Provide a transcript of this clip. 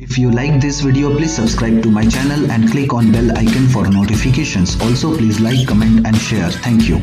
If you like this video please subscribe to my channel and click on bell icon for notifications. Also please like, comment and share. Thank you.